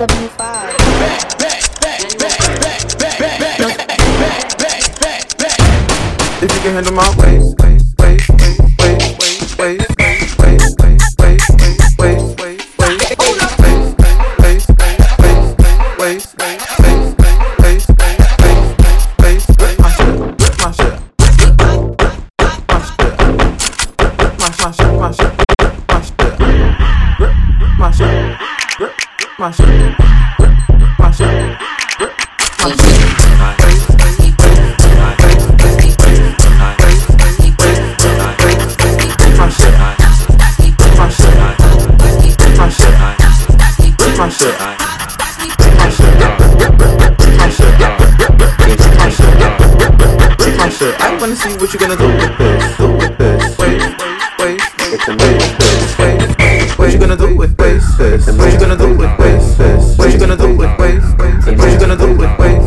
If you can handle my waist, waist, waist, waist, waist, waist, waist. my shit. I wanna see what you're gonna do with this, do with this. Wait, wait, wait, wait, wait. What you gonna do with this? What you gonna do with this? What you gonna do with this? What you gonna do with this?